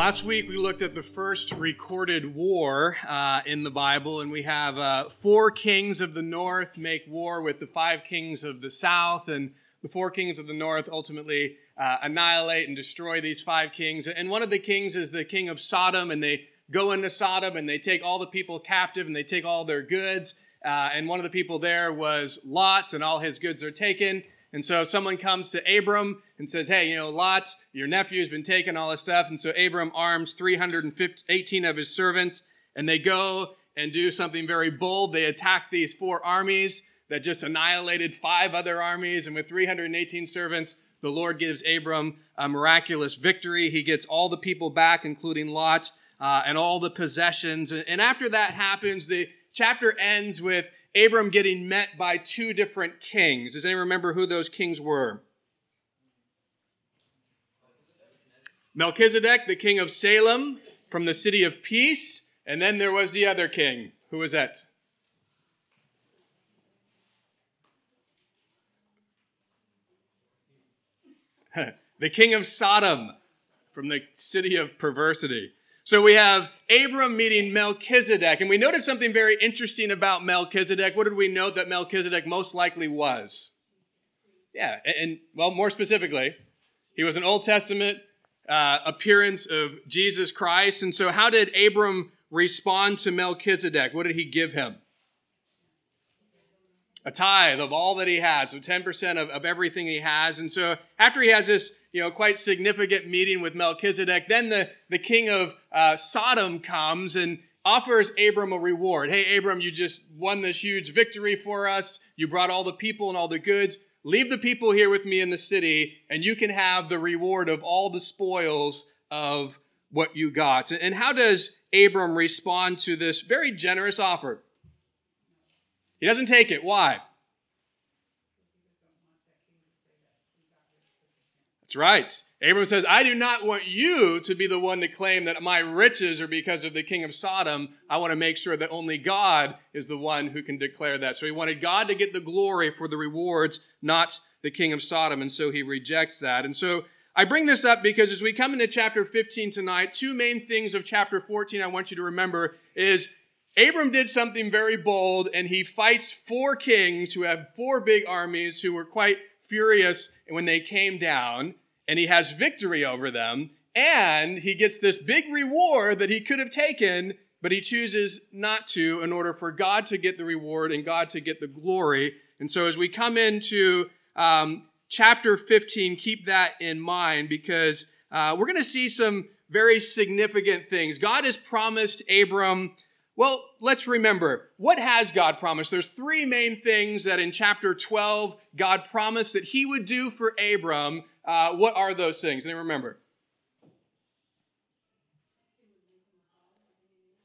Last week we looked at the first recorded war uh, in the Bible, and we have uh, four kings of the north make war with the five kings of the south, and the four kings of the north ultimately uh, annihilate and destroy these five kings. And one of the kings is the king of Sodom, and they go into Sodom and they take all the people captive and they take all their goods. Uh, and one of the people there was Lot, and all his goods are taken. And so someone comes to Abram and says, Hey, you know, Lot, your nephew's been taking all this stuff. And so Abram arms 318 of his servants, and they go and do something very bold. They attack these four armies that just annihilated five other armies. And with 318 servants, the Lord gives Abram a miraculous victory. He gets all the people back, including Lot, uh, and all the possessions. And after that happens, the chapter ends with Abram getting met by two different kings. Does anyone remember who those kings were? Melchizedek, the king of Salem, from the city of peace. And then there was the other king. Who was that? the king of Sodom, from the city of perversity. So we have Abram meeting Melchizedek, and we noted something very interesting about Melchizedek. What did we note that Melchizedek most likely was? Yeah, and, and well, more specifically, he was an Old Testament uh, appearance of Jesus Christ. And so, how did Abram respond to Melchizedek? What did he give him? A tithe of all that he had, so 10% of, of everything he has. And so, after he has this you know, quite significant meeting with Melchizedek. Then the, the king of uh, Sodom comes and offers Abram a reward. Hey, Abram, you just won this huge victory for us. You brought all the people and all the goods. Leave the people here with me in the city, and you can have the reward of all the spoils of what you got. And how does Abram respond to this very generous offer? He doesn't take it. Why? That's right. Abram says, I do not want you to be the one to claim that my riches are because of the king of Sodom. I want to make sure that only God is the one who can declare that. So he wanted God to get the glory for the rewards, not the king of Sodom. And so he rejects that. And so I bring this up because as we come into chapter 15 tonight, two main things of chapter 14 I want you to remember is Abram did something very bold and he fights four kings who have four big armies who were quite furious when they came down and he has victory over them, and he gets this big reward that he could have taken, but he chooses not to in order for God to get the reward and God to get the glory. And so as we come into um, chapter 15, keep that in mind because uh, we're going to see some very significant things. God has promised Abram well, let's remember, what has God promised? There's three main things that in chapter 12 God promised that he would do for Abram. Uh, what are those things? And remember.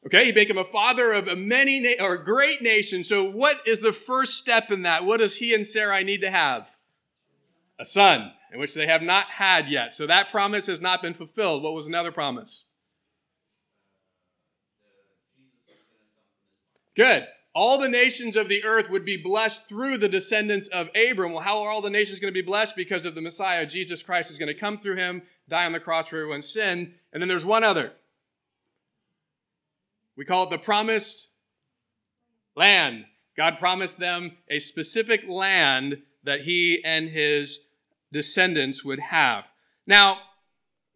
Okay, he make him a father of a many na- or great nation. So, what is the first step in that? What does he and Sarai need to have? A son, in which they have not had yet. So that promise has not been fulfilled. What was another promise? Good. All the nations of the earth would be blessed through the descendants of Abram. Well, how are all the nations going to be blessed? Because of the Messiah. Jesus Christ is going to come through him, die on the cross for everyone's sin. And then there's one other. We call it the promised land. God promised them a specific land that he and his descendants would have. Now,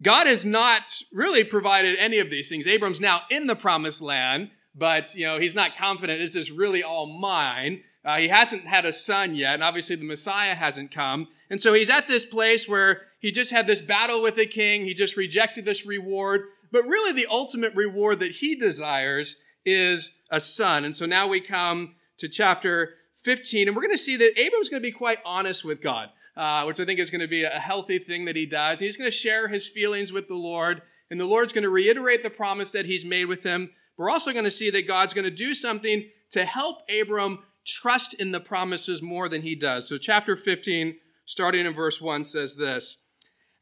God has not really provided any of these things. Abram's now in the promised land but you know he's not confident is this really all mine Uh, he hasn't had a son yet, and obviously the Messiah hasn't come. And so he's at this place where he just had this battle with the king. He just rejected this reward. But really, the ultimate reward that he desires is a son. And so now we come to chapter 15, and we're going to see that Abram's going to be quite honest with God, uh, which I think is going to be a healthy thing that he does. And he's going to share his feelings with the Lord, and the Lord's going to reiterate the promise that he's made with him. We're also going to see that God's going to do something to help Abram trust in the promises more than he does. So, chapter 15, starting in verse 1, says this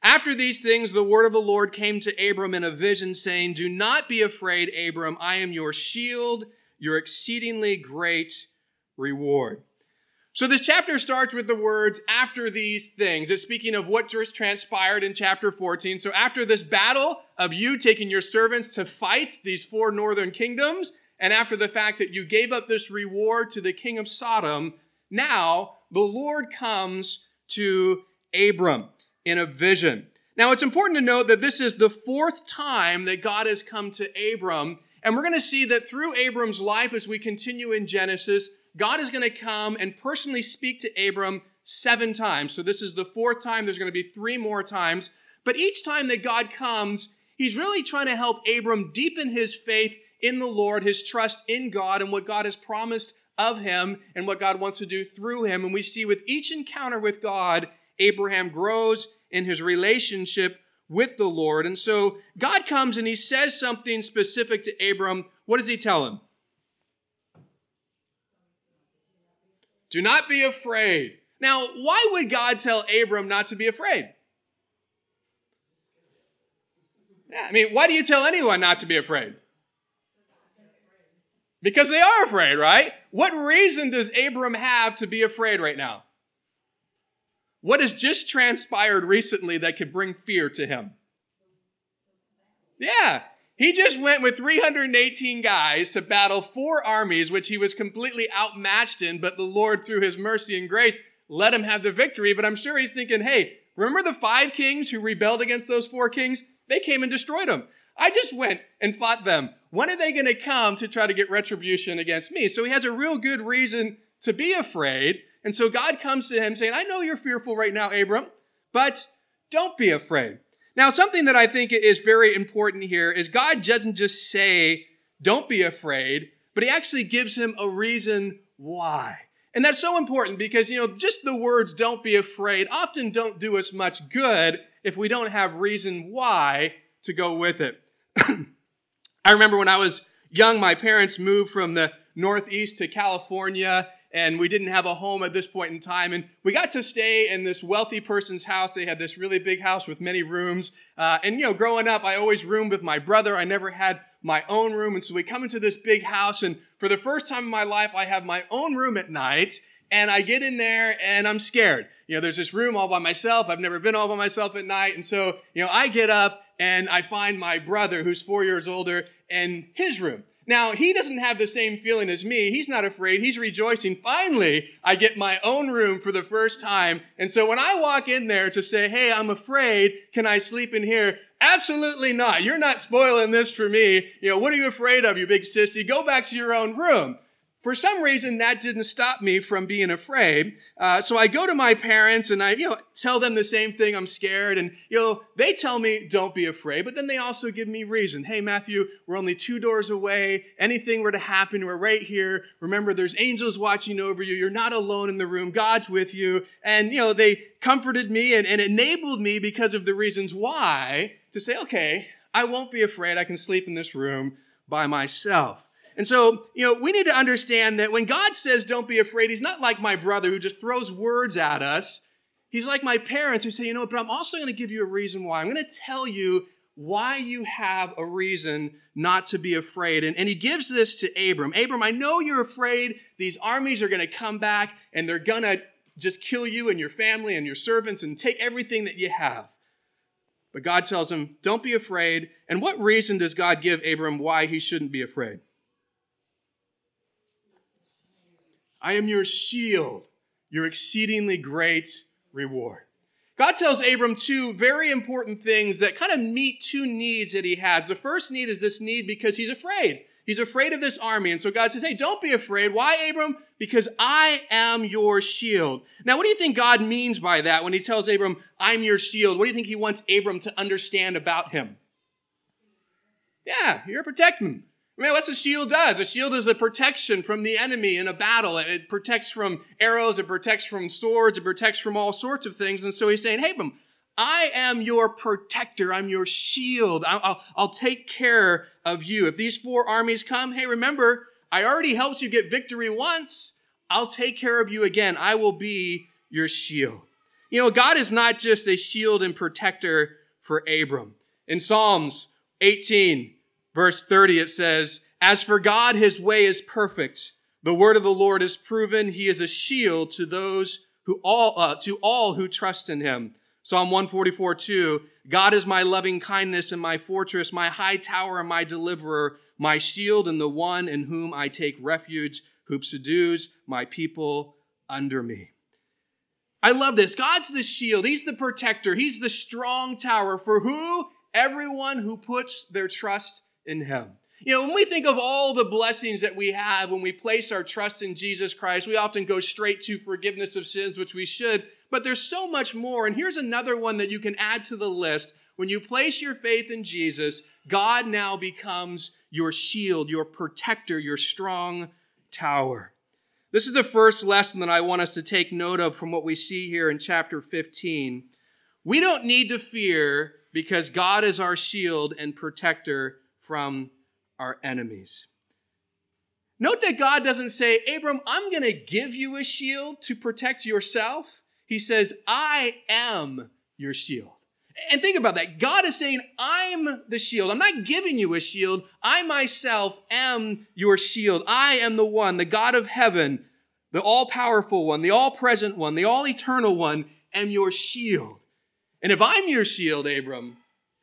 After these things, the word of the Lord came to Abram in a vision, saying, Do not be afraid, Abram. I am your shield, your exceedingly great reward. So this chapter starts with the words, after these things. It's speaking of what just transpired in chapter 14. So after this battle of you taking your servants to fight these four northern kingdoms, and after the fact that you gave up this reward to the king of Sodom, now the Lord comes to Abram in a vision. Now it's important to note that this is the fourth time that God has come to Abram, and we're going to see that through Abram's life as we continue in Genesis, God is going to come and personally speak to Abram seven times. So this is the fourth time. There's going to be three more times. But each time that God comes, he's really trying to help Abram deepen his faith in the Lord, his trust in God, and what God has promised of him and what God wants to do through him. And we see with each encounter with God, Abraham grows in his relationship with the Lord. And so God comes and he says something specific to Abram. What does he tell him? Do not be afraid. Now, why would God tell Abram not to be afraid? Yeah, I mean, why do you tell anyone not to be afraid? Because they are afraid, right? What reason does Abram have to be afraid right now? What has just transpired recently that could bring fear to him? Yeah, he just went with 318 guys to battle four armies, which he was completely outmatched in, but the Lord, through his mercy and grace, let him have the victory. But I'm sure he's thinking, hey, remember the five kings who rebelled against those four kings? They came and destroyed them. I just went and fought them. When are they going to come to try to get retribution against me? So he has a real good reason to be afraid. And so God comes to him saying, I know you're fearful right now, Abram, but don't be afraid. Now, something that I think is very important here is God doesn't just say, don't be afraid, but he actually gives him a reason why. And that's so important because, you know, just the words don't be afraid often don't do us much good if we don't have reason why to go with it. I remember when I was young, my parents moved from the Northeast to California and we didn't have a home at this point in time. And we got to stay in this wealthy person's house. They had this really big house with many rooms. Uh, and, you know, growing up, I always roomed with my brother. I never had my own room. And so we come into this big house. And for the first time in my life, I have my own room at night. And I get in there and I'm scared. You know, there's this room all by myself. I've never been all by myself at night. And so, you know, I get up and I find my brother who's four years older in his room. Now, he doesn't have the same feeling as me. He's not afraid. He's rejoicing. Finally, I get my own room for the first time. And so when I walk in there to say, Hey, I'm afraid, can I sleep in here? Absolutely not. You're not spoiling this for me. You know, what are you afraid of, you big sissy? Go back to your own room. For some reason, that didn't stop me from being afraid. Uh, so I go to my parents and I, you know, tell them the same thing. I'm scared, and you know, they tell me don't be afraid. But then they also give me reason. Hey, Matthew, we're only two doors away. Anything were to happen, we're right here. Remember, there's angels watching over you. You're not alone in the room. God's with you. And you know, they comforted me and, and enabled me because of the reasons why to say, okay, I won't be afraid. I can sleep in this room by myself. And so, you know, we need to understand that when God says don't be afraid, he's not like my brother who just throws words at us. He's like my parents who say, you know, what, but I'm also going to give you a reason why. I'm going to tell you why you have a reason not to be afraid. And, and he gives this to Abram. Abram, I know you're afraid. These armies are going to come back and they're going to just kill you and your family and your servants and take everything that you have. But God tells him, don't be afraid. And what reason does God give Abram why he shouldn't be afraid? I am your shield, your exceedingly great reward. God tells Abram two very important things that kind of meet two needs that he has. The first need is this need because he's afraid. He's afraid of this army. And so God says, Hey, don't be afraid. Why, Abram? Because I am your shield. Now, what do you think God means by that when he tells Abram, I'm your shield? What do you think he wants Abram to understand about him? Yeah, you're protecting him. I mean, what's a shield does? A shield is a protection from the enemy in a battle. It protects from arrows, it protects from swords, it protects from all sorts of things. And so he's saying, hey, I am your protector. I'm your shield. I'll, I'll, I'll, take care of you. If these four armies come, hey, remember, I already helped you get victory once. I'll take care of you again. I will be your shield. You know, God is not just a shield and protector for Abram. In Psalms 18, verse 30, it says, As for God, his way is perfect. The word of the Lord is proven. He is a shield to those who all, uh, to all who trust in him. Psalm 144, 2, God is my loving kindness and my fortress, my high tower and my deliverer, my shield and the one in whom I take refuge, who subdues my people under me. I love this. God's the shield. He's the protector. He's the strong tower for who? Everyone who puts their trust in him. You know, when we think of all the blessings that we have when we place our trust in Jesus Christ, we often go straight to forgiveness of sins, which we should. But there's so much more. And here's another one that you can add to the list. When you place your faith in Jesus, God now becomes your shield, your protector, your strong tower. This is the first lesson that I want us to take note of from what we see here in chapter 15. We don't need to fear because God is our shield and protector from our enemies. Note that God doesn't say, Abram, I'm going to give you a shield to protect yourself. He says, I am your shield. And think about that. God is saying, I'm the shield. I'm not giving you a shield. I myself am your shield. I am the one, the God of heaven, the all powerful one, the all present one, the all eternal one, am your shield. And if I'm your shield, Abram,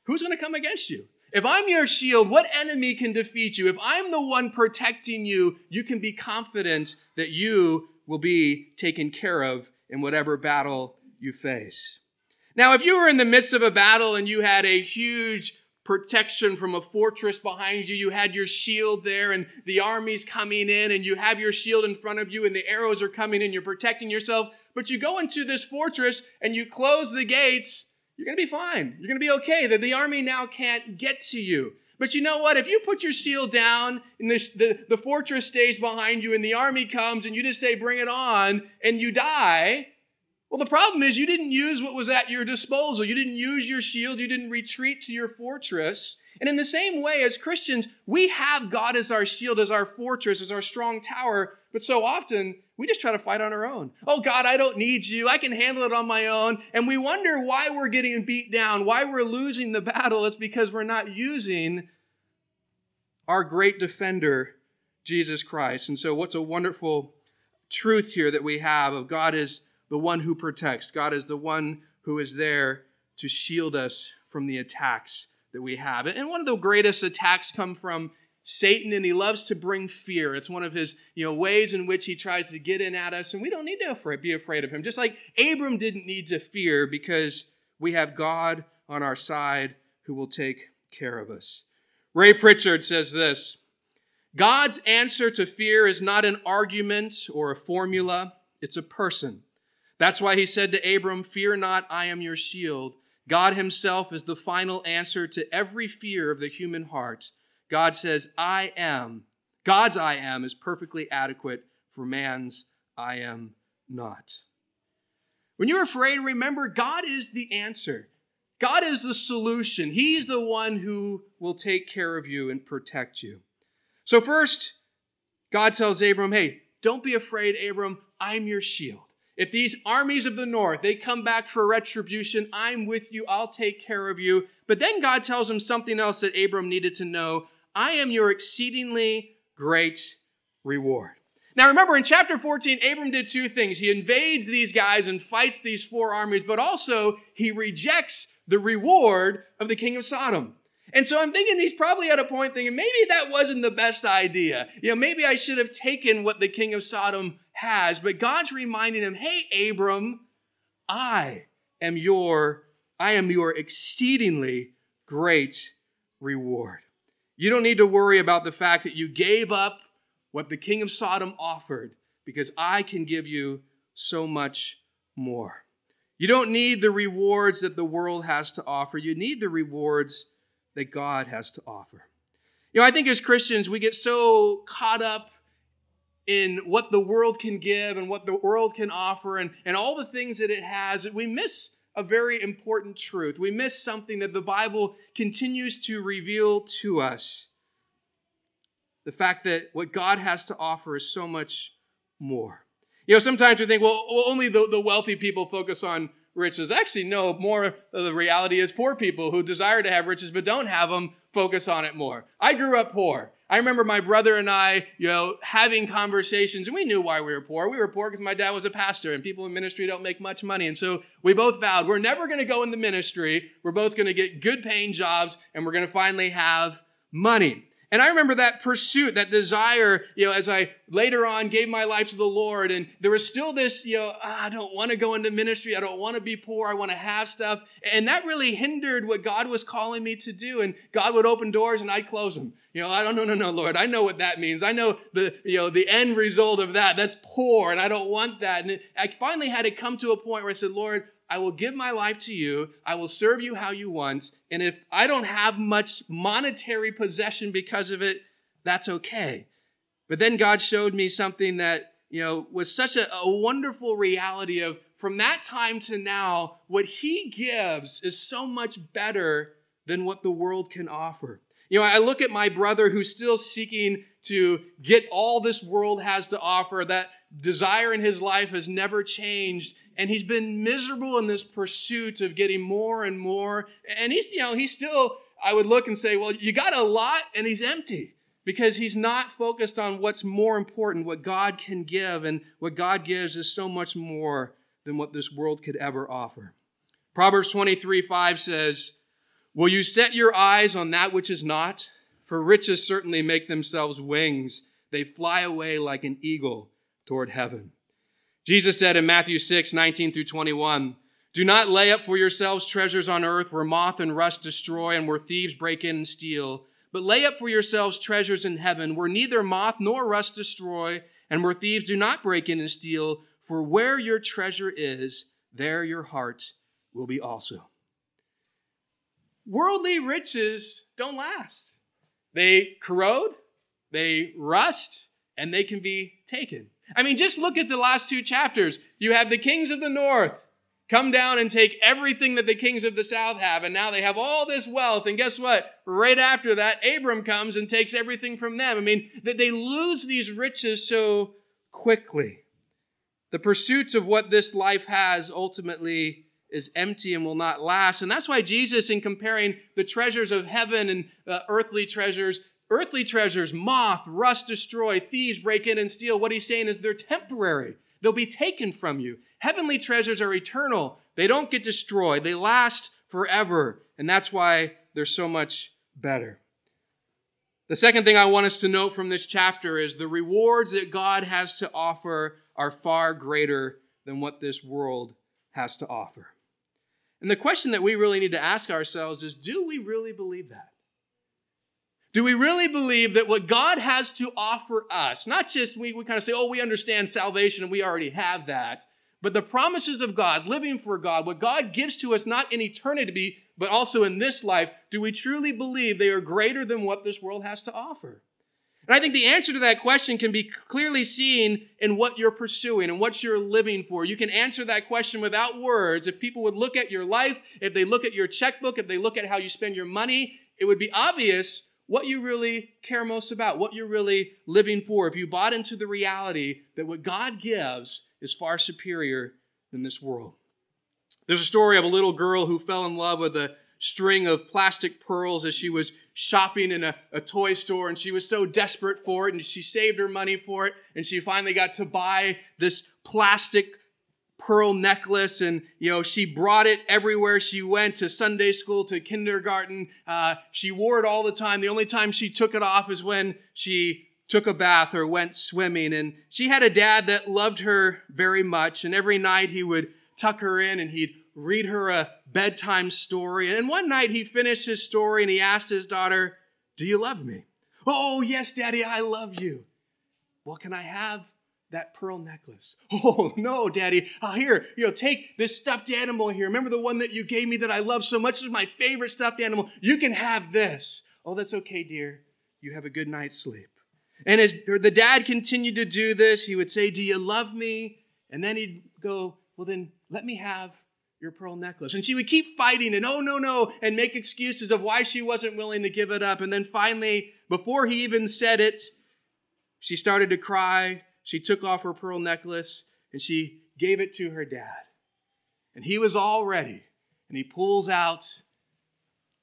who's going to come against you? If I'm your shield, what enemy can defeat you? If I'm the one protecting you, you can be confident that you will be taken care of in whatever battle you face. Now, if you were in the midst of a battle and you had a huge protection from a fortress behind you, you had your shield there and the army's coming in and you have your shield in front of you and the arrows are coming in, you're protecting yourself, but you go into this fortress and you close the gates, you're going to be fine. You're going to be okay. That the army now can't get to you. But you know what? If you put your shield down and the, the, the fortress stays behind you and the army comes and you just say, bring it on, and you die, well, the problem is you didn't use what was at your disposal. You didn't use your shield. You didn't retreat to your fortress. And in the same way, as Christians, we have God as our shield, as our fortress, as our strong tower. But so often, we just try to fight on our own. Oh, God, I don't need you. I can handle it on my own. And we wonder why we're getting beat down, why we're losing the battle. It's because we're not using our great defender, Jesus Christ. And so, what's a wonderful truth here that we have of God is the one who protects, God is the one who is there to shield us from the attacks that we have. And one of the greatest attacks come from Satan and he loves to bring fear. It's one of his, you know, ways in which he tries to get in at us and we don't need to be afraid of him. Just like Abram didn't need to fear because we have God on our side who will take care of us. Ray Pritchard says this God's answer to fear is not an argument or a formula, it's a person. That's why he said to Abram, Fear not, I am your shield. God himself is the final answer to every fear of the human heart. God says, I am. God's I am is perfectly adequate for man's I am not. When you're afraid, remember God is the answer. God is the solution. He's the one who will take care of you and protect you. So, first, God tells Abram, hey, don't be afraid, Abram. I'm your shield. If these armies of the north, they come back for retribution, I'm with you. I'll take care of you. But then God tells him something else that Abram needed to know. I am your exceedingly great reward. Now remember, in chapter 14, Abram did two things. He invades these guys and fights these four armies, but also he rejects the reward of the king of Sodom. And so I'm thinking he's probably at a point thinking maybe that wasn't the best idea. You know, maybe I should have taken what the king of Sodom has, but God's reminding him, "Hey Abram, I am your I am your exceedingly great reward." You don't need to worry about the fact that you gave up what the king of Sodom offered because I can give you so much more. You don't need the rewards that the world has to offer. You need the rewards that God has to offer. You know, I think as Christians, we get so caught up in what the world can give and what the world can offer and, and all the things that it has we miss a very important truth. We miss something that the Bible continues to reveal to us. The fact that what God has to offer is so much more. You know, sometimes we think, well, only the, the wealthy people focus on riches. Actually, no, more the reality is poor people who desire to have riches but don't have them focus on it more. I grew up poor. I remember my brother and I, you know, having conversations, and we knew why we were poor. We were poor because my dad was a pastor, and people in ministry don't make much money. And so we both vowed we're never going to go in the ministry. We're both going to get good paying jobs, and we're going to finally have money. And I remember that pursuit, that desire, you know, as I later on gave my life to the Lord. And there was still this, you know, ah, I don't want to go into ministry. I don't want to be poor. I want to have stuff. And that really hindered what God was calling me to do. And God would open doors and I'd close them. You know, I don't know, no, no, Lord. I know what that means. I know the, you know, the end result of that. That's poor. And I don't want that. And I finally had to come to a point where I said, Lord, I will give my life to you. I will serve you how you want. And if I don't have much monetary possession because of it, that's okay. But then God showed me something that, you know, was such a, a wonderful reality of from that time to now, what He gives is so much better than what the world can offer. You know, I look at my brother who's still seeking to get all this world has to offer. That desire in his life has never changed and he's been miserable in this pursuit of getting more and more. And he's, you know, he's still, I would look and say, well, you got a lot and he's empty because he's not focused on what's more important, what God can give. And what God gives is so much more than what this world could ever offer. Proverbs 23 5 says, Will you set your eyes on that which is not? For riches certainly make themselves wings. They fly away like an eagle toward heaven. Jesus said in Matthew 6, 19 through 21, Do not lay up for yourselves treasures on earth where moth and rust destroy and where thieves break in and steal, but lay up for yourselves treasures in heaven where neither moth nor rust destroy and where thieves do not break in and steal, for where your treasure is, there your heart will be also. Worldly riches don't last. They corrode, they rust, and they can be taken. I mean, just look at the last two chapters. You have the kings of the north come down and take everything that the kings of the south have, and now they have all this wealth. And guess what? Right after that, Abram comes and takes everything from them. I mean, that they lose these riches so quickly. The pursuits of what this life has ultimately is empty and will not last. And that's why Jesus, in comparing the treasures of heaven and uh, earthly treasures, Earthly treasures, moth, rust destroy, thieves break in and steal. What he's saying is they're temporary. They'll be taken from you. Heavenly treasures are eternal. They don't get destroyed. They last forever. And that's why they're so much better. The second thing I want us to note from this chapter is the rewards that God has to offer are far greater than what this world has to offer. And the question that we really need to ask ourselves is do we really believe that? Do we really believe that what God has to offer us, not just we, we kind of say, oh, we understand salvation and we already have that, but the promises of God, living for God, what God gives to us not in eternity, but also in this life, do we truly believe they are greater than what this world has to offer? And I think the answer to that question can be clearly seen in what you're pursuing and what you're living for. You can answer that question without words. If people would look at your life, if they look at your checkbook, if they look at how you spend your money, it would be obvious what you really care most about, what you're really living for, if you bought into the reality that what God gives is far superior than this world. There's a story of a little girl who fell in love with a string of plastic pearls as she was shopping in a, a, toy store and she was so desperate for it and she saved her money for it and she finally got to buy this plastic pearl necklace and you know she brought it everywhere she went to sunday school to kindergarten. Uh, she wore it all the time. The only time she took it off is when she took a bath or went swimming. And she had a dad that loved her very much. And every night he would tuck her in and he'd read her a bedtime story. And one night he finished his story and he asked his daughter Do you love me? Oh, yes, Daddy, I love you. what can I have that pearl necklace? Oh, no, Daddy. Oh, here, you know, take this stuffed animal here. Remember the one that you gave me that I love so much? This is my favorite stuffed animal. You can have this. Oh, that's okay, dear. You have a good night's sleep. And as the dad continued to do this, he would say, Do you love me? And then he'd go, Well, then let me have your pearl necklace. And she would keep fighting and, Oh, no, no, and make excuses of why she wasn't willing to give it up. And then finally, before he even said it, she started to cry. She took off her pearl necklace and she gave it to her dad. And he was all ready. And he pulls out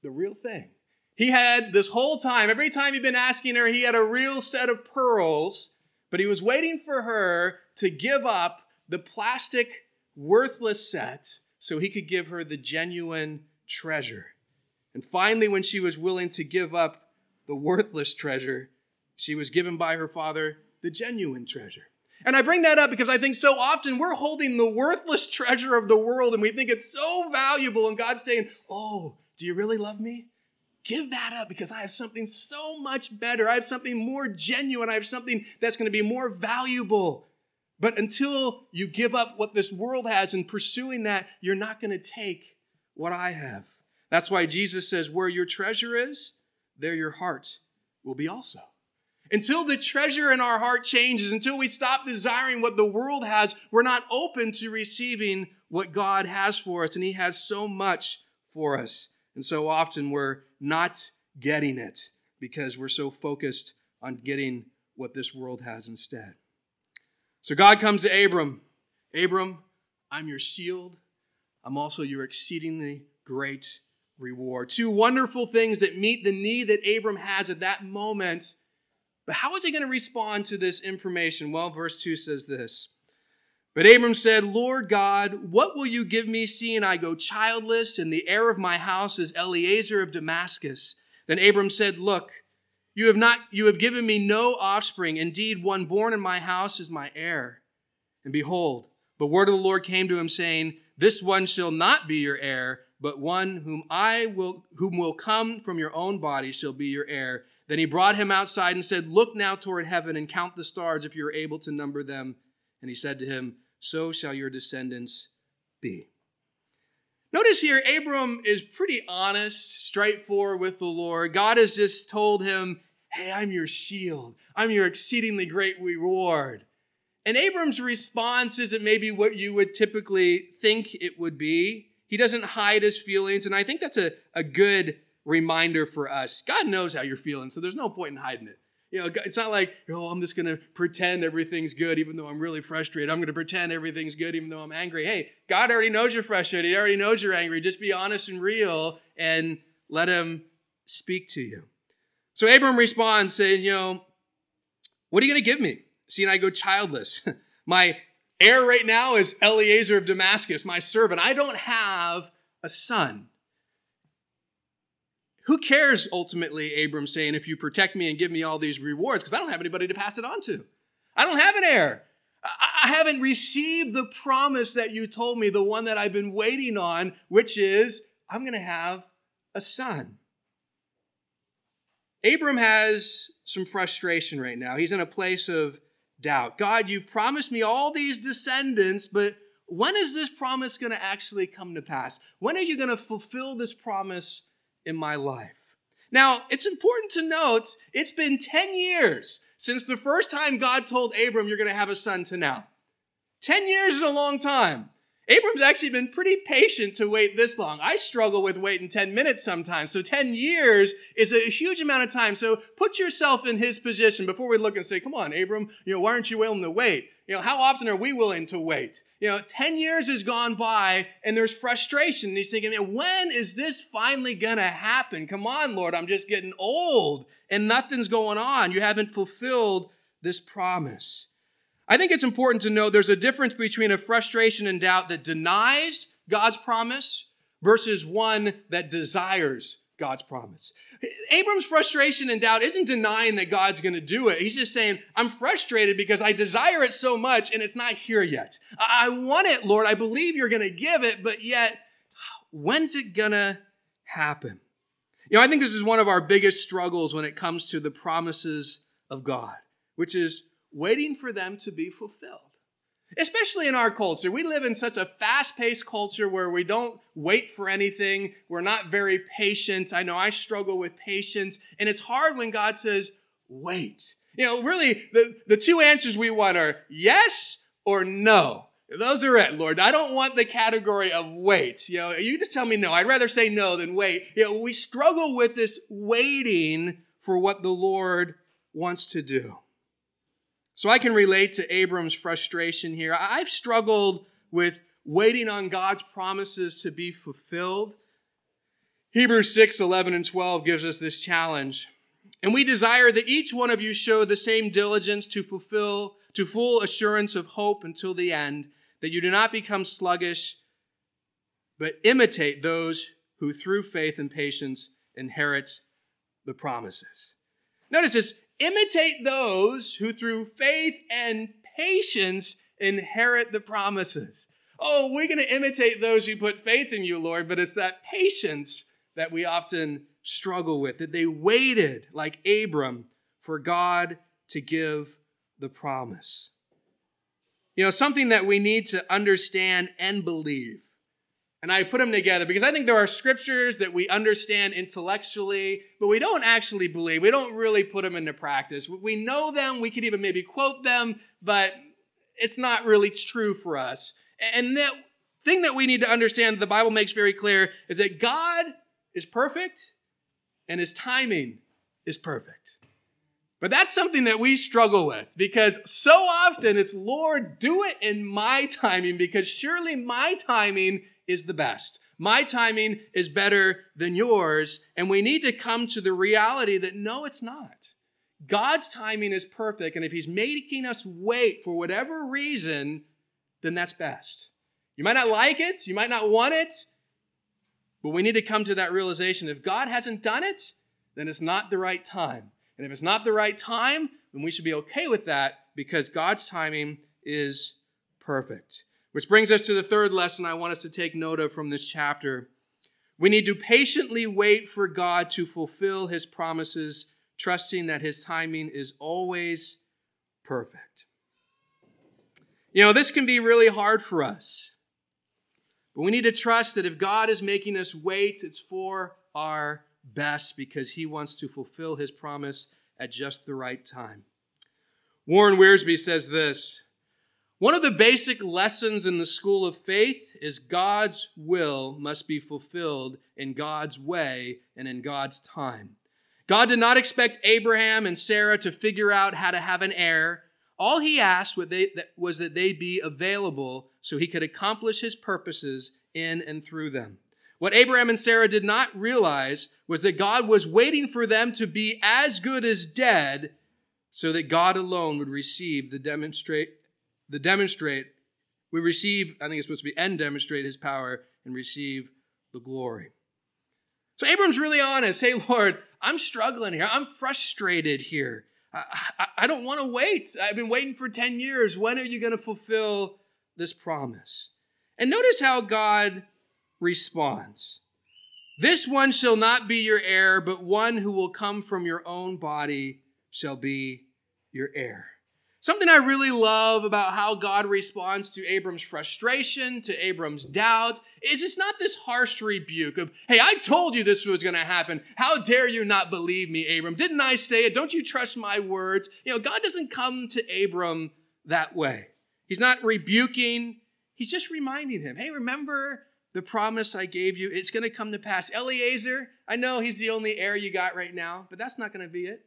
the real thing. He had this whole time, every time he'd been asking her, he had a real set of pearls, but he was waiting for her to give up the plastic, worthless set so he could give her the genuine treasure. And finally, when she was willing to give up the worthless treasure, she was given by her father the genuine treasure. And I bring that up because I think so often we're holding the worthless treasure of the world and we think it's so valuable, and God's saying, Oh, do you really love me? Give that up because I have something so much better. I have something more genuine. I have something that's going to be more valuable. But until you give up what this world has and pursuing that, you're not going to take what I have. That's why Jesus says, Where your treasure is, there your heart will be also. Until the treasure in our heart changes, until we stop desiring what the world has, we're not open to receiving what God has for us. And He has so much for us. And so often we're not getting it because we're so focused on getting what this world has instead. So God comes to Abram Abram, I'm your shield. I'm also your exceedingly great reward. Two wonderful things that meet the need that Abram has at that moment. But how is he going to respond to this information? Well, verse 2 says this but Abram said, Lord God, what will you give me, seeing I go childless, and the heir of my house is Eliezer of Damascus? Then Abram said, Look, you have not you have given me no offspring. Indeed, one born in my house is my heir. And behold, the word of the Lord came to him, saying, This one shall not be your heir, but one whom I will whom will come from your own body shall be your heir. Then he brought him outside and said, Look now toward heaven and count the stars if you are able to number them. And he said to him, So shall your descendants be. Notice here, Abram is pretty honest, straightforward with the Lord. God has just told him, Hey, I'm your shield, I'm your exceedingly great reward. And Abram's response isn't maybe what you would typically think it would be. He doesn't hide his feelings, and I think that's a, a good reminder for us. God knows how you're feeling, so there's no point in hiding it. You know, it's not like, oh, I'm just going to pretend everything's good even though I'm really frustrated. I'm going to pretend everything's good even though I'm angry. Hey, God already knows you're frustrated. He already knows you're angry. Just be honest and real and let Him speak to you. So Abram responds saying, you know, what are you going to give me? Seeing I go childless. my heir right now is Eliezer of Damascus, my servant. I don't have a son. Who cares ultimately, Abram saying, if you protect me and give me all these rewards? Because I don't have anybody to pass it on to. I don't have an heir. I haven't received the promise that you told me, the one that I've been waiting on, which is I'm going to have a son. Abram has some frustration right now. He's in a place of doubt. God, you've promised me all these descendants, but when is this promise going to actually come to pass? When are you going to fulfill this promise in my life. Now, it's important to note it's been 10 years since the first time God told Abram, You're going to have a son to now. 10 years is a long time. Abram's actually been pretty patient to wait this long. I struggle with waiting 10 minutes sometimes. So 10 years is a huge amount of time. So put yourself in his position before we look and say, come on, Abram, you know, why aren't you willing to wait? You know, how often are we willing to wait? You know, 10 years has gone by and there's frustration. And he's thinking, man, when is this finally going to happen? Come on, Lord, I'm just getting old and nothing's going on. You haven't fulfilled this promise. I think it's important to know there's a difference between a frustration and doubt that denies God's promise versus one that desires God's promise. Abram's frustration and doubt isn't denying that God's going to do it. He's just saying, I'm frustrated because I desire it so much and it's not here yet. I want it, Lord. I believe you're going to give it, but yet, when's it going to happen? You know, I think this is one of our biggest struggles when it comes to the promises of God, which is waiting for them to be fulfilled. Especially in our culture. We live in such a fast paced culture where we don't wait for anything. We're not very patient. I know I struggle with patience. And it's hard when God says, wait. You know, really, the, the two answers we want are yes or no. Those are it, Lord. I don't want the category of wait. You know, you just tell me no. I'd rather say no than wait. You know, we struggle with this waiting for what the Lord wants to do. So I can relate to Abram's frustration here. I've struggled with waiting on God's promises to be fulfilled. Hebrews 6, 11, and 12 gives us this challenge. And we desire that each one of you show the same diligence to fulfill, to full assurance of hope until the end, that you do not become sluggish, but imitate those who through faith and patience inherit the promises. Notice this imitate those who through faith and patience inherit the promises. Oh, we're going to imitate those who put faith in you, Lord, but it's that patience that we often struggle with, that they waited like Abram for God to give the promise. You know, something that we need to understand and believe. And I put them together because I think there are scriptures that we understand intellectually, but we don't actually believe. We don't really put them into practice. We know them, we could even maybe quote them, but it's not really true for us. And that thing that we need to understand, the Bible makes very clear, is that God is perfect and his timing is perfect. But that's something that we struggle with because so often it's, Lord, do it in my timing because surely my timing is the best. My timing is better than yours. And we need to come to the reality that no, it's not. God's timing is perfect. And if He's making us wait for whatever reason, then that's best. You might not like it, you might not want it, but we need to come to that realization. If God hasn't done it, then it's not the right time. And if it's not the right time, then we should be okay with that because God's timing is perfect. Which brings us to the third lesson I want us to take note of from this chapter. We need to patiently wait for God to fulfill his promises, trusting that his timing is always perfect. You know, this can be really hard for us. But we need to trust that if God is making us wait, it's for our best because he wants to fulfill his promise at just the right time. Warren Wiersbe says this One of the basic lessons in the school of faith is God's will must be fulfilled in God's way and in God's time. God did not expect Abraham and Sarah to figure out how to have an heir. All he asked was that they be available so he could accomplish his purposes in and through them. What Abraham and Sarah did not realize was that God was waiting for them to be as good as dead so that God alone would receive the demonstrate the demonstrate we receive I think it's supposed to be and demonstrate his power and receive the glory. So Abram's really honest. Hey Lord, I'm struggling here. I'm frustrated here. I, I, I don't want to wait. I've been waiting for 10 years. When are you going to fulfill this promise? And notice how God responds This one shall not be your heir, but one who will come from your own body shall be your heir. Something I really love about how God responds to Abram's frustration, to Abram's doubt, is it's not this harsh rebuke of, hey, I told you this was going to happen. How dare you not believe me, Abram? Didn't I say it? Don't you trust my words? You know, God doesn't come to Abram that way. He's not rebuking, he's just reminding him, hey, remember the promise I gave you, it's going to come to pass. Eliezer, I know he's the only heir you got right now, but that's not going to be it.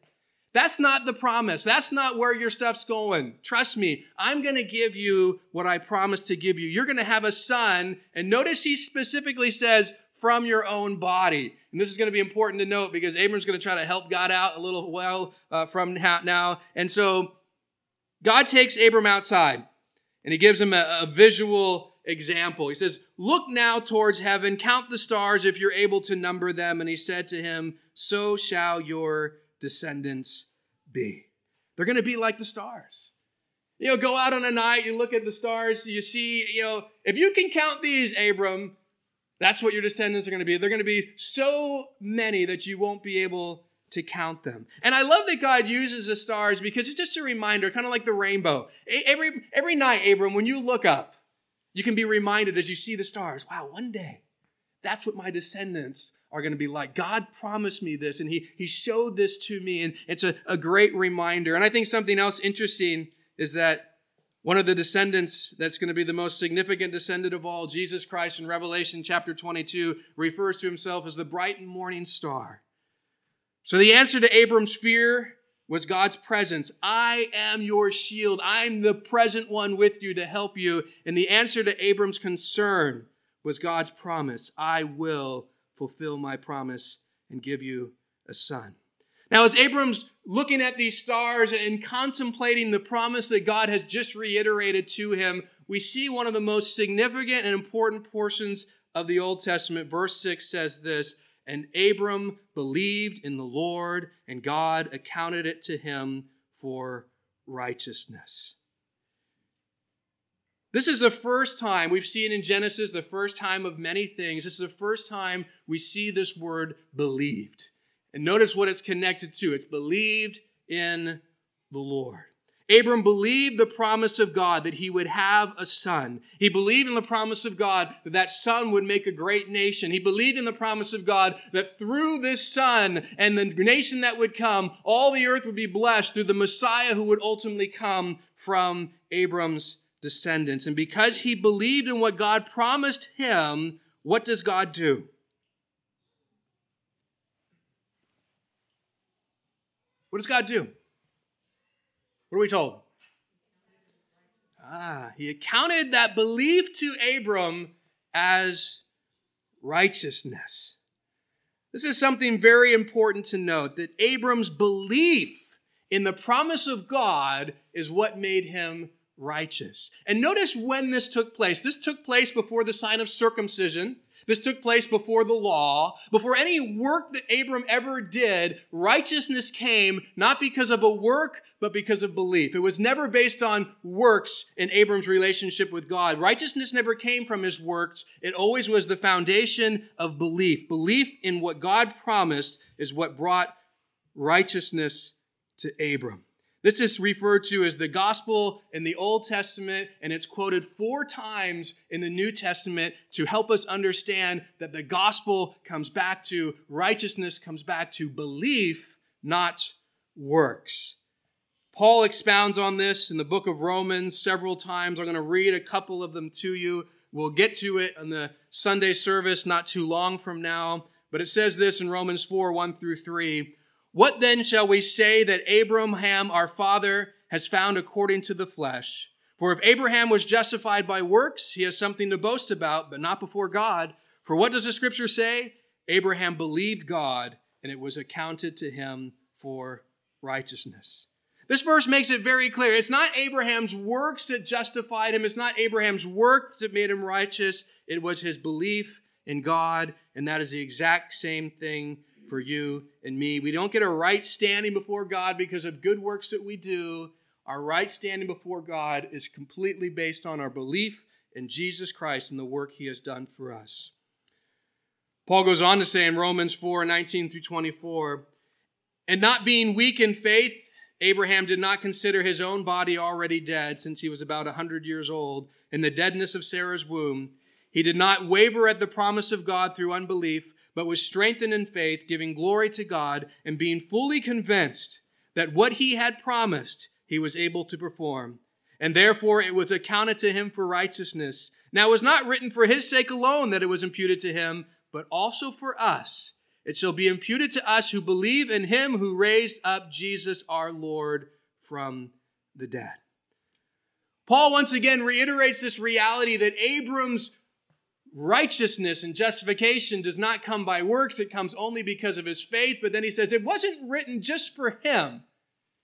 That's not the promise. That's not where your stuff's going. Trust me, I'm going to give you what I promised to give you. You're going to have a son, and notice he specifically says, from your own body. And this is going to be important to note because Abram's going to try to help God out a little while uh, from now. And so God takes Abram outside and he gives him a, a visual example. He says, Look now towards heaven, count the stars if you're able to number them. And he said to him, So shall your descendants be. They're going to be like the stars. You know, go out on a night, you look at the stars, you see, you know, if you can count these, Abram, That's what your descendants are going to be. They're going to be so many that you won't be able to count them. And I love that God uses the stars because it's just a reminder, kind of like the rainbow. Every, every night, Abram, when you look up, you can be reminded as you see the stars wow, one day, that's what my descendants are going to be like. God promised me this, and He, he showed this to me, and it's a, a great reminder. And I think something else interesting is that one of the descendants that's going to be the most significant descendant of all, Jesus Christ in Revelation chapter 22, refers to himself as the bright and morning star. So the answer to Abram's fear was God's presence. I am your shield. I'm the present one with you to help you. And the answer to Abram's concern was God's promise I will fulfill my promise and give you a son. Now, as Abram's looking at these stars and contemplating the promise that God has just reiterated to him, we see one of the most significant and important portions of the Old Testament. Verse 6 says this And Abram believed in the Lord, and God accounted it to him for righteousness. This is the first time we've seen in Genesis, the first time of many things. This is the first time we see this word believed. And notice what it's connected to it's believed in the Lord. Abram believed the promise of God that he would have a son. He believed in the promise of God that that son would make a great nation. He believed in the promise of God that through this son and the nation that would come, all the earth would be blessed through the Messiah who would ultimately come from Abram's descendants. And because he believed in what God promised him, what does God do? What does God do? What are we told? Ah, he accounted that belief to Abram as righteousness. This is something very important to note that Abram's belief in the promise of God is what made him righteous. And notice when this took place. This took place before the sign of circumcision. This took place before the law. Before any work that Abram ever did, righteousness came not because of a work, but because of belief. It was never based on works in Abram's relationship with God. Righteousness never came from his works. It always was the foundation of belief. Belief in what God promised is what brought righteousness to Abram. This is referred to as the gospel in the Old Testament, and it's quoted four times in the New Testament to help us understand that the gospel comes back to righteousness, comes back to belief, not works. Paul expounds on this in the book of Romans several times. I'm going to read a couple of them to you. We'll get to it in the Sunday service not too long from now. But it says this in Romans 4 1 through 3. What then shall we say that Abraham, our father, has found according to the flesh? For if Abraham was justified by works, he has something to boast about, but not before God. For what does the scripture say? Abraham believed God, and it was accounted to him for righteousness. This verse makes it very clear. It's not Abraham's works that justified him. It's not Abraham's works that made him righteous. It was his belief in God, and that is the exact same thing for you and me. We don't get a right standing before God because of good works that we do. Our right standing before God is completely based on our belief in Jesus Christ and the work he has done for us. Paul goes on to say in Romans 4 19 through 24, and not being weak in faith, Abraham did not consider his own body already dead since he was about a 100 years old in the deadness of Sarah's womb. He did not waver at the promise of God through unbelief but was strengthened in faith, giving glory to God, and being fully convinced that what he had promised he was able to perform. And therefore it was accounted to him for righteousness. Now it was not written for his sake alone that it was imputed to him, but also for us. It shall be imputed to us who believe in him who raised up Jesus our Lord from the dead. Paul once again reiterates this reality that Abram's righteousness and justification does not come by works, it comes only because of his faith. But then he says it wasn't written just for him,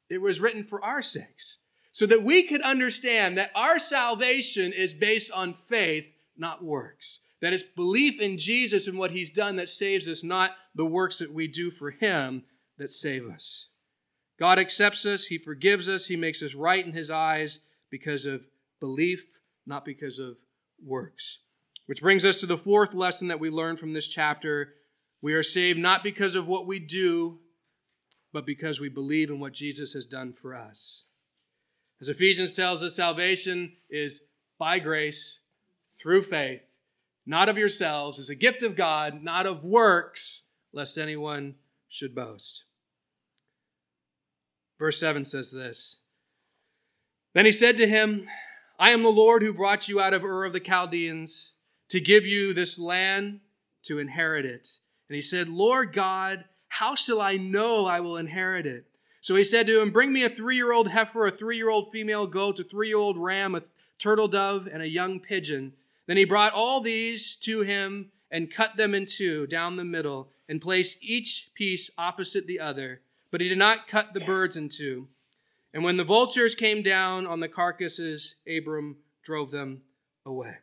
it was written for our sakes. So that we could understand that our salvation is based on faith, not works. That it's belief in Jesus and what he's done that saves us, not the works that we do for him that save us. God accepts us, he forgives us, he makes us right in his eyes because of belief, not because of works. Which brings us to the fourth lesson that we learn from this chapter. We are saved not because of what we do, but because we believe in what Jesus has done for us. As Ephesians tells us, salvation is by grace through faith, not of yourselves, as a gift of God, not of works, lest anyone should boast. Verse 7 says this Then he said to him, I am the Lord who brought you out of Ur of the Chaldeans to give you this land to inherit it. And he said, Lord God, how shall I know I will inherit it? So he said to him, Bring me a three year old heifer, a three year old female goat, a three year old ram, a turtle dove, and a young pigeon. Then he brought all these to him and cut them in two down the middle and placed each piece opposite the other. But he did not cut the birds in two. And when the vultures came down on the carcasses, Abram drove them away.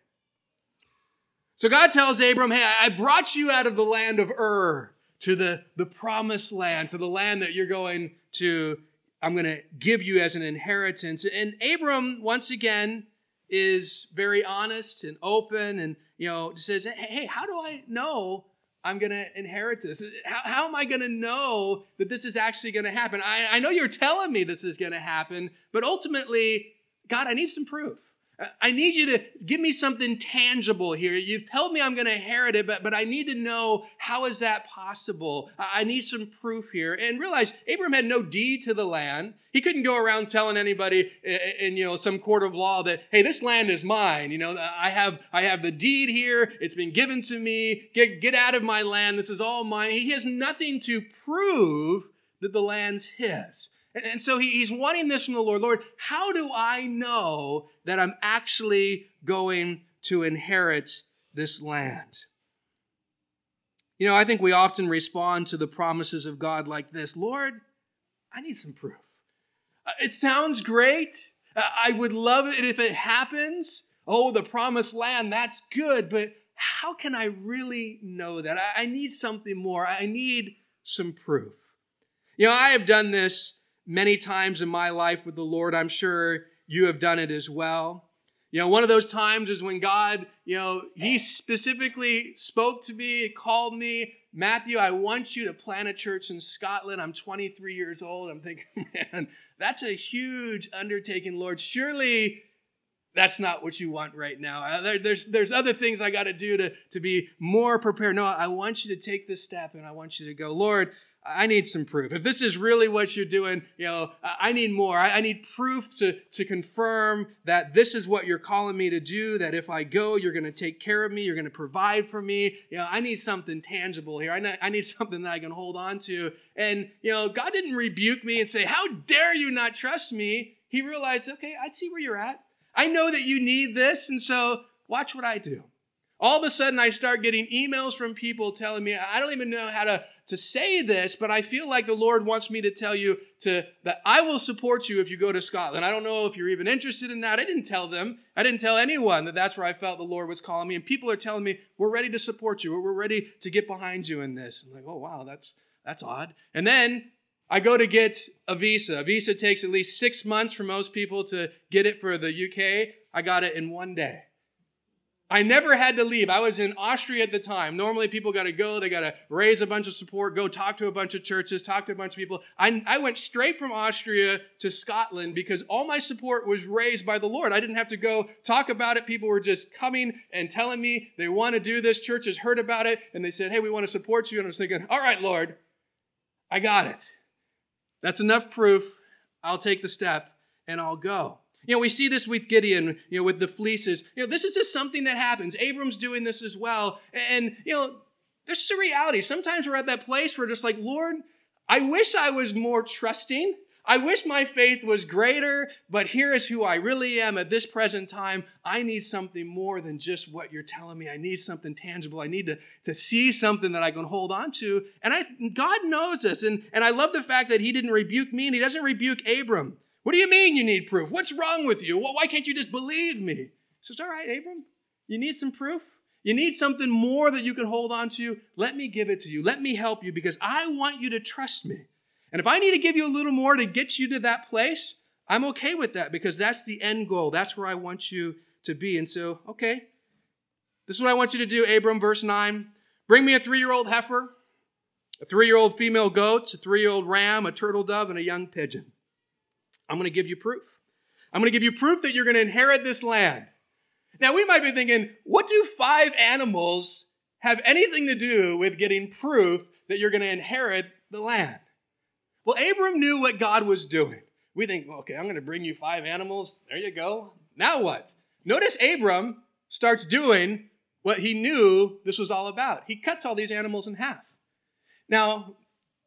So God tells Abram, Hey, I brought you out of the land of Ur to the, the promised land, to the land that you're going to, I'm going to give you as an inheritance. And Abram, once again, is very honest and open and, you know, says, Hey, how do I know I'm going to inherit this? How, how am I going to know that this is actually going to happen? I, I know you're telling me this is going to happen, but ultimately, God, I need some proof. I need you to give me something tangible here. You've told me I'm going to inherit it, but, but I need to know how is that possible? I need some proof here. And realize Abram had no deed to the land. He couldn't go around telling anybody in, in, you know some court of law that hey this land is mine. You know I have I have the deed here. It's been given to me. Get get out of my land. This is all mine. He has nothing to prove that the land's his. And so he's wanting this from the Lord. Lord, how do I know that I'm actually going to inherit this land? You know, I think we often respond to the promises of God like this Lord, I need some proof. Uh, it sounds great. Uh, I would love it if it happens. Oh, the promised land, that's good. But how can I really know that? I need something more. I need some proof. You know, I have done this many times in my life with the Lord. I'm sure you have done it as well. You know, one of those times is when God, you know, He specifically spoke to me, called me, Matthew, I want you to plant a church in Scotland. I'm 23 years old. I'm thinking, man, that's a huge undertaking, Lord. Surely that's not what you want right now. Uh, there, there's, there's other things I got to do to, to be more prepared. No, I want you to take this step and I want you to go, Lord, I need some proof. If this is really what you're doing, you know, I need more. I need proof to, to confirm that this is what you're calling me to do, that if I go, you're going to take care of me, you're going to provide for me. You know, I need something tangible here. I need, I need something that I can hold on to. And, you know, God didn't rebuke me and say, How dare you not trust me? He realized, okay, I see where you're at. I know that you need this, and so watch what I do. All of a sudden, I start getting emails from people telling me, I don't even know how to, to say this, but I feel like the Lord wants me to tell you to, that I will support you if you go to Scotland. I don't know if you're even interested in that. I didn't tell them. I didn't tell anyone that that's where I felt the Lord was calling me. And people are telling me, we're ready to support you. We're ready to get behind you in this. I'm like, oh, wow, that's, that's odd. And then I go to get a visa. A visa takes at least six months for most people to get it for the UK. I got it in one day. I never had to leave. I was in Austria at the time. Normally, people got to go, they got to raise a bunch of support, go talk to a bunch of churches, talk to a bunch of people. I, I went straight from Austria to Scotland because all my support was raised by the Lord. I didn't have to go talk about it. People were just coming and telling me they want to do this. Churches heard about it and they said, Hey, we want to support you. And I was thinking, All right, Lord, I got it. That's enough proof. I'll take the step and I'll go. You know, we see this with Gideon, you know, with the fleeces. You know, this is just something that happens. Abram's doing this as well. And, you know, this is a reality. Sometimes we're at that place where just like, Lord, I wish I was more trusting. I wish my faith was greater, but here is who I really am at this present time. I need something more than just what you're telling me. I need something tangible. I need to, to see something that I can hold on to. And I, God knows this. And, and I love the fact that He didn't rebuke me and He doesn't rebuke Abram. What do you mean you need proof? What's wrong with you? Why can't you just believe me? He says, All right, Abram, you need some proof? You need something more that you can hold on to? Let me give it to you. Let me help you because I want you to trust me. And if I need to give you a little more to get you to that place, I'm okay with that because that's the end goal. That's where I want you to be. And so, okay, This is what I want you to do, Abram, verse 9. Bring me a three year old heifer, a three year old female goat, a three year old ram, a turtle dove, and a young pigeon. I'm going to give you proof. I'm going to give you proof that you're going to inherit this land. Now, we might be thinking, what do five animals have anything to do with getting proof that you're going to inherit the land? Well, Abram knew what God was doing. We think, okay, I'm going to bring you five animals. There you go. Now what? Notice Abram starts doing what he knew this was all about. He cuts all these animals in half. Now,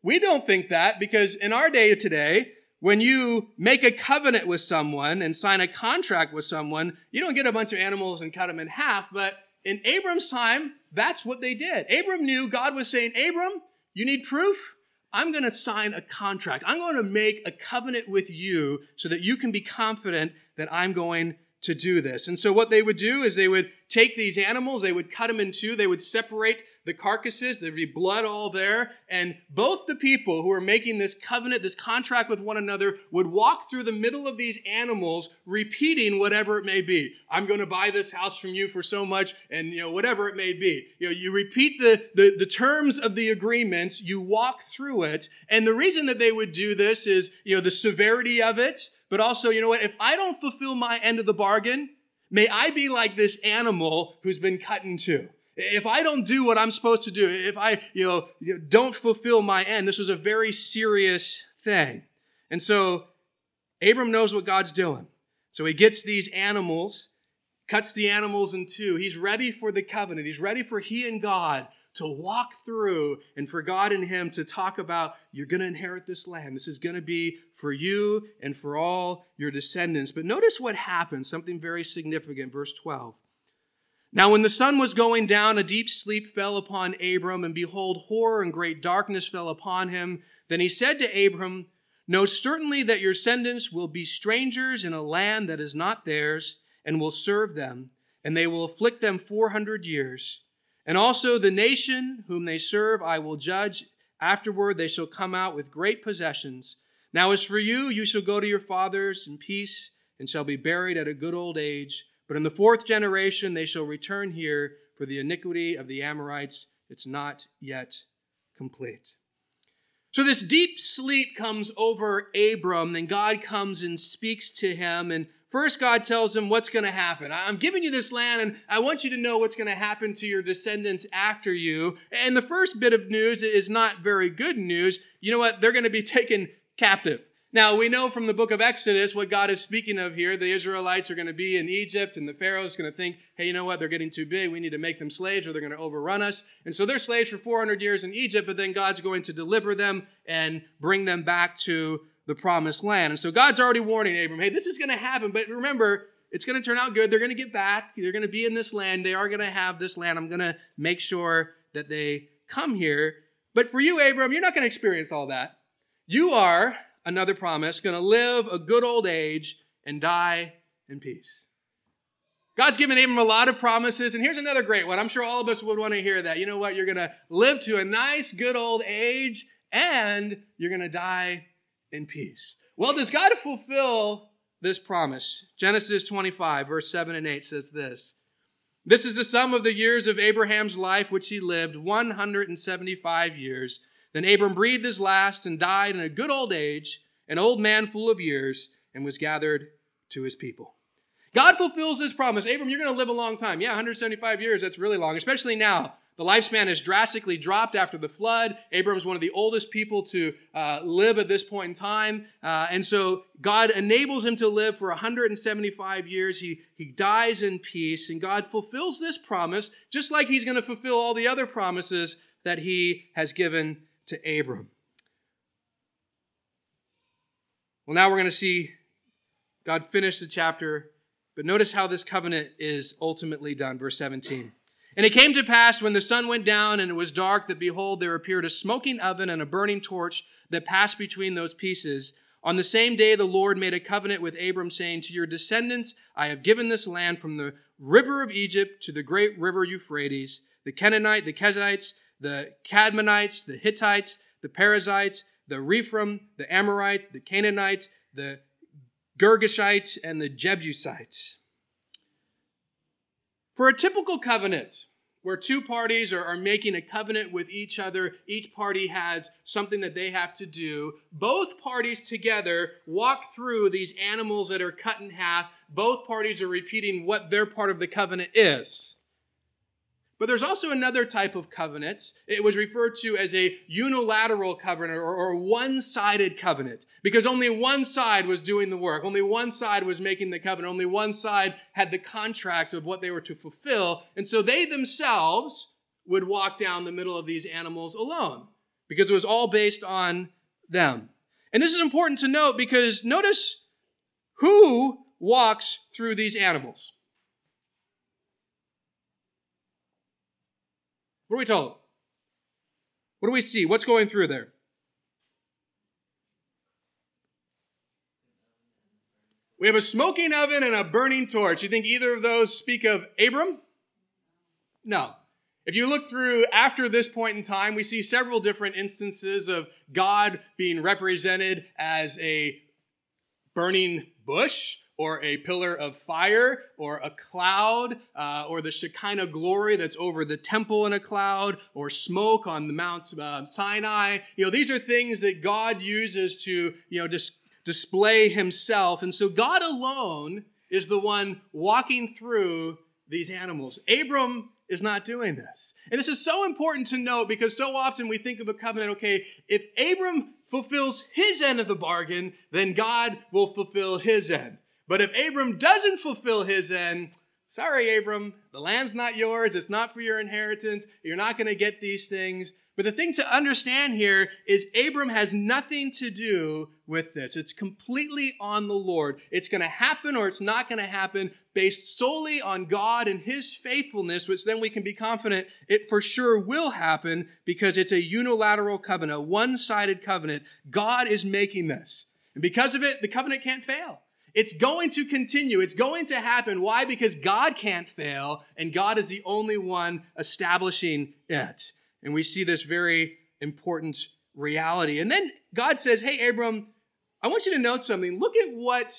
we don't think that because in our day today, when you make a covenant with someone and sign a contract with someone, you don't get a bunch of animals and cut them in half. But in Abram's time, that's what they did. Abram knew God was saying, Abram, you need proof? I'm going to sign a contract. I'm going to make a covenant with you so that you can be confident that I'm going to do this. And so what they would do is they would take these animals, they would cut them in two, they would separate the carcasses, there'd be blood all there, and both the people who were making this covenant, this contract with one another, would walk through the middle of these animals, repeating whatever it may be. I'm going to buy this house from you for so much, and you know, whatever it may be. You know, you repeat the, the, the terms of the agreement, you walk through it, and the reason that they would do this is, you know, the severity of it, but also, you know what, if I don't fulfill my end of the bargain, may I be like this animal who's been cut in two. If I don't do what I'm supposed to do, if I, you know, don't fulfill my end, this was a very serious thing. And so Abram knows what God's doing. So he gets these animals, cuts the animals in two. He's ready for the covenant. He's ready for he and God to walk through and for God and him to talk about you're going to inherit this land. This is going to be for you and for all your descendants. But notice what happens, something very significant, verse 12. Now, when the sun was going down, a deep sleep fell upon Abram, and behold, horror and great darkness fell upon him. Then he said to Abram, Know certainly that your descendants will be strangers in a land that is not theirs, and will serve them, and they will afflict them four hundred years. And also the nation whom they serve I will judge. Afterward they shall come out with great possessions. Now as for you, you shall go to your fathers in peace, and shall be buried at a good old age. But in the fourth generation they shall return here, for the iniquity of the Amorites it's not yet complete. So this deep sleep comes over Abram, and God comes and speaks to him. And first, God tells him what's going to happen. I'm giving you this land, and I want you to know what's going to happen to your descendants after you. And the first bit of news is not very good news. You know what? They're going to be taken captive. Now, we know from the book of Exodus what God is speaking of here. The Israelites are going to be in Egypt, and the Pharaoh is going to think, hey, you know what? They're getting too big. We need to make them slaves, or they're going to overrun us. And so they're slaves for 400 years in Egypt, but then God's going to deliver them and bring them back to the promised land. And so God's already warning Abram, hey, this is going to happen, but remember, it's going to turn out good. They're going to get back. They're going to be in this land. They are going to have this land. I'm going to make sure that they come here. But for you, Abram, you're not going to experience all that. You are another promise, going to live a good old age and die in peace. God's given Abram a lot of promises, and here's another great one. I'm sure all of us would want to hear that. You know what? You're going to live to a nice, good old age, and you're going to die in peace. Well, does God fulfill this promise? Genesis 25, verse 7 and 8 says this This is the sum of the years of Abraham's life, which he lived 175 years. Then Abram breathed his last and died in a good old age, an old man full of years, and was gathered to his people. God fulfills this promise. Abram, you're going to live a long time. Yeah, 175 years, that's really long, especially now. The lifespan has drastically dropped after the flood. Abram is one of the oldest people to uh, live at this point in time. Uh, and so God enables him to live for 175 years. He, he dies in peace, and God fulfills this promise just like he's going to fulfill all the other promises that he has given to Abram. Well, now we're going to see God finish the chapter, but notice how this covenant is ultimately done. Verse 17. And it came to pass when the sun went down and it was dark that behold, there appeared a smoking oven and a burning torch that passed between those pieces. On the same day, the Lord made a covenant with Abram, saying, To your descendants I have given this land from the river of Egypt to the great river Euphrates, the Canaanite, the Kenezzites, the Kadmonites, the Hittites, the Perizzites, the Rephaim, the Amorite, the Canaanite, the Girgashites, and the Jebusites. For a typical covenant, where two parties are, are making a covenant with each other, each party has something that they have to do. Both parties together walk through these animals that are cut in half. Both parties are repeating what their part of the covenant is. But there's also another type of covenant. It was referred to as a unilateral covenant or, or one sided covenant because only one side was doing the work. Only one side was making the covenant. Only one side had the contract of what they were to fulfill. And so they themselves would walk down the middle of these animals alone because it was all based on them. And this is important to note because notice who walks through these animals. What are we told? What do we see? What's going through there? We have a smoking oven and a burning torch. You think either of those speak of Abram? No. If you look through after this point in time, we see several different instances of God being represented as a burning bush or a pillar of fire, or a cloud, uh, or the Shekinah glory that's over the temple in a cloud, or smoke on the Mount uh, Sinai. You know, these are things that God uses to, you know, dis- display Himself. And so God alone is the one walking through these animals. Abram is not doing this. And this is so important to note because so often we think of a covenant, okay, if Abram fulfills his end of the bargain, then God will fulfill his end. But if Abram doesn't fulfill his end, sorry, Abram, the land's not yours. It's not for your inheritance. You're not going to get these things. But the thing to understand here is Abram has nothing to do with this. It's completely on the Lord. It's going to happen or it's not going to happen based solely on God and his faithfulness, which then we can be confident it for sure will happen because it's a unilateral covenant, a one sided covenant. God is making this. And because of it, the covenant can't fail. It's going to continue. It's going to happen. Why? Because God can't fail, and God is the only one establishing it. And we see this very important reality. And then God says, Hey, Abram, I want you to note something. Look at what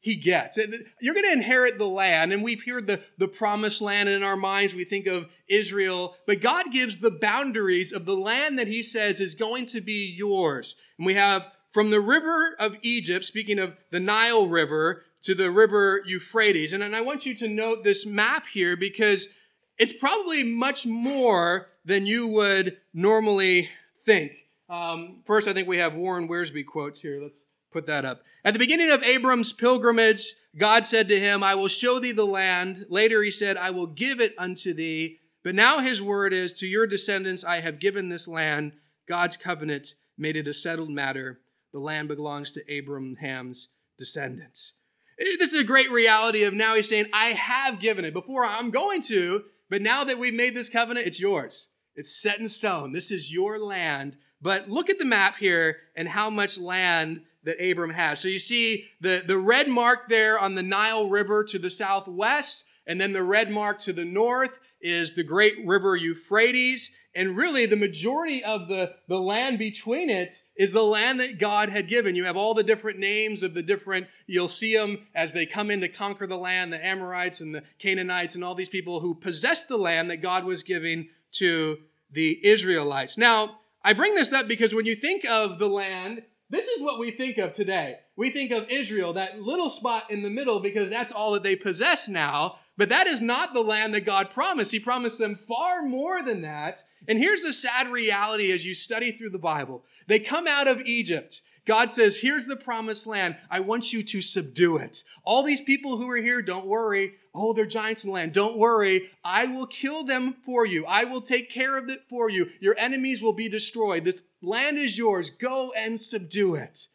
he gets. You're going to inherit the land, and we've heard the, the promised land, and in our minds we think of Israel, but God gives the boundaries of the land that he says is going to be yours. And we have from the river of Egypt, speaking of the Nile River, to the river Euphrates. And, and I want you to note this map here because it's probably much more than you would normally think. Um, first, I think we have Warren Wiersbe quotes here. Let's put that up. At the beginning of Abram's pilgrimage, God said to him, I will show thee the land. Later, he said, I will give it unto thee. But now his word is, To your descendants I have given this land. God's covenant made it a settled matter the land belongs to Abraham's descendants. Eh, this is a great reality of now he's saying, I have given it. Before I'm going to, but now that we've made this covenant, it's yours. It's set in stone. This is your land. But look at the map here and how much land that Abram has. So you see the, the red mark there on the Nile River to the southwest, and then the red mark to the north is the great river Euphrates. And really, the majority of the, the land between it is the land that God had given. You have all the different names of the different, you'll see them as they come in to conquer the land, the Amorites and the Canaanites and all these people who possessed the land that God was giving to the Israelites. Now, I bring this up because when you think of the land, this is what we think of today. We think of Israel, that little spot in the middle, because that's all that they possess now. But that is not the land that God promised. He promised them far more than that. And here's the sad reality as you study through the Bible they come out of Egypt. God says, Here's the promised land. I want you to subdue it. All these people who are here, don't worry. Oh, they're giants in the land. Don't worry. I will kill them for you. I will take care of it for you. Your enemies will be destroyed. This land is yours. Go and subdue it.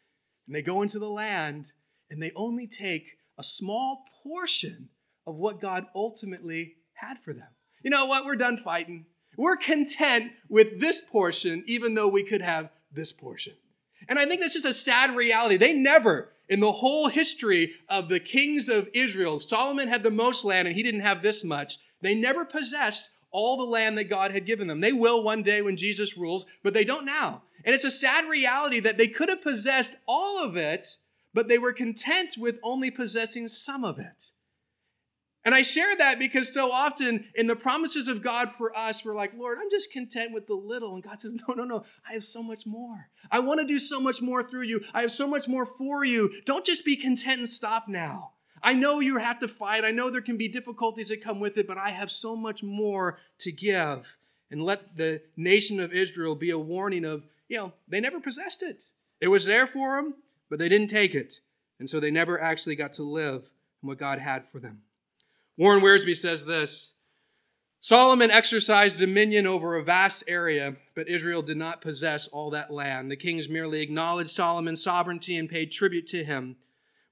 And they go into the land and they only take a small portion of what God ultimately had for them. You know what? We're done fighting. We're content with this portion, even though we could have this portion. And I think that's just a sad reality. They never, in the whole history of the kings of Israel, Solomon had the most land and he didn't have this much. They never possessed all the land that God had given them. They will one day when Jesus rules, but they don't now. And it's a sad reality that they could have possessed all of it, but they were content with only possessing some of it. And I share that because so often in the promises of God for us, we're like, Lord, I'm just content with the little. And God says, No, no, no, I have so much more. I want to do so much more through you. I have so much more for you. Don't just be content and stop now. I know you have to fight. I know there can be difficulties that come with it, but I have so much more to give. And let the nation of Israel be a warning of, you know, they never possessed it. It was there for them, but they didn't take it. And so they never actually got to live in what God had for them. Warren Wiersbe says this Solomon exercised dominion over a vast area, but Israel did not possess all that land. The kings merely acknowledged Solomon's sovereignty and paid tribute to him.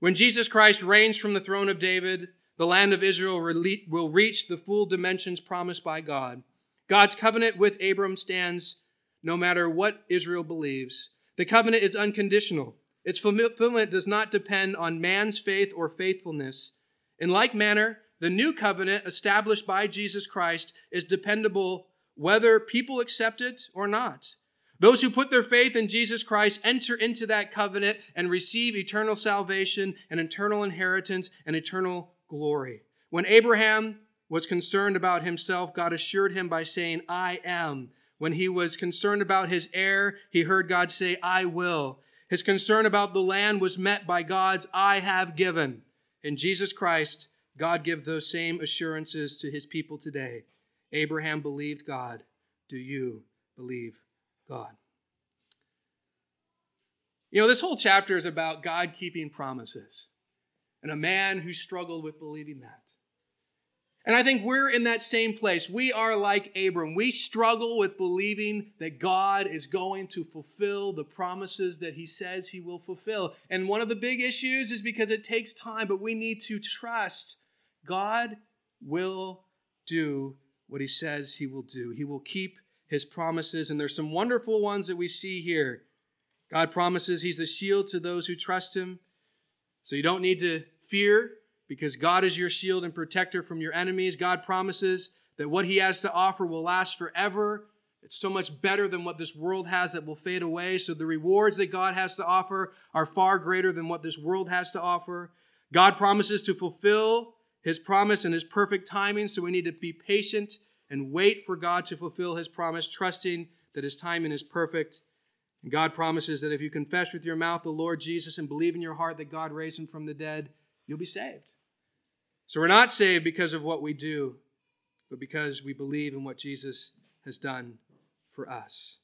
When Jesus Christ reigns from the throne of David, the land of Israel will reach the full dimensions promised by God. God's covenant with Abram stands no matter what Israel believes. The covenant is unconditional. Its fulfillment does not depend on man's faith or faithfulness. In like manner, the new covenant established by Jesus Christ is dependable whether people accept it or not. Those who put their faith in Jesus Christ enter into that covenant and receive eternal salvation and eternal inheritance and eternal glory. When Abraham was concerned about himself, God assured him by saying, I am. When he was concerned about his heir, he heard God say, I will. His concern about the land was met by God's, I have given. In Jesus Christ, God give those same assurances to his people today. Abraham believed God. Do you believe God? You know, this whole chapter is about God keeping promises and a man who struggled with believing that. And I think we're in that same place. We are like Abram. We struggle with believing that God is going to fulfill the promises that he says he will fulfill. And one of the big issues is because it takes time, but we need to trust God will do what he says he will do. He will keep his promises. And there's some wonderful ones that we see here. God promises he's a shield to those who trust him. So you don't need to fear because God is your shield and protector from your enemies. God promises that what he has to offer will last forever. It's so much better than what this world has that will fade away. So the rewards that God has to offer are far greater than what this world has to offer. God promises to fulfill his promise and his perfect timing, so we need to be patient and wait for God to fulfill his promise, trusting that his timing is perfect. And God promises that if you confess with your mouth the Lord Jesus and believe in your heart that God raised him from the dead, you'll be saved. So we're not saved because of what we do, but because we believe in what Jesus has done for us.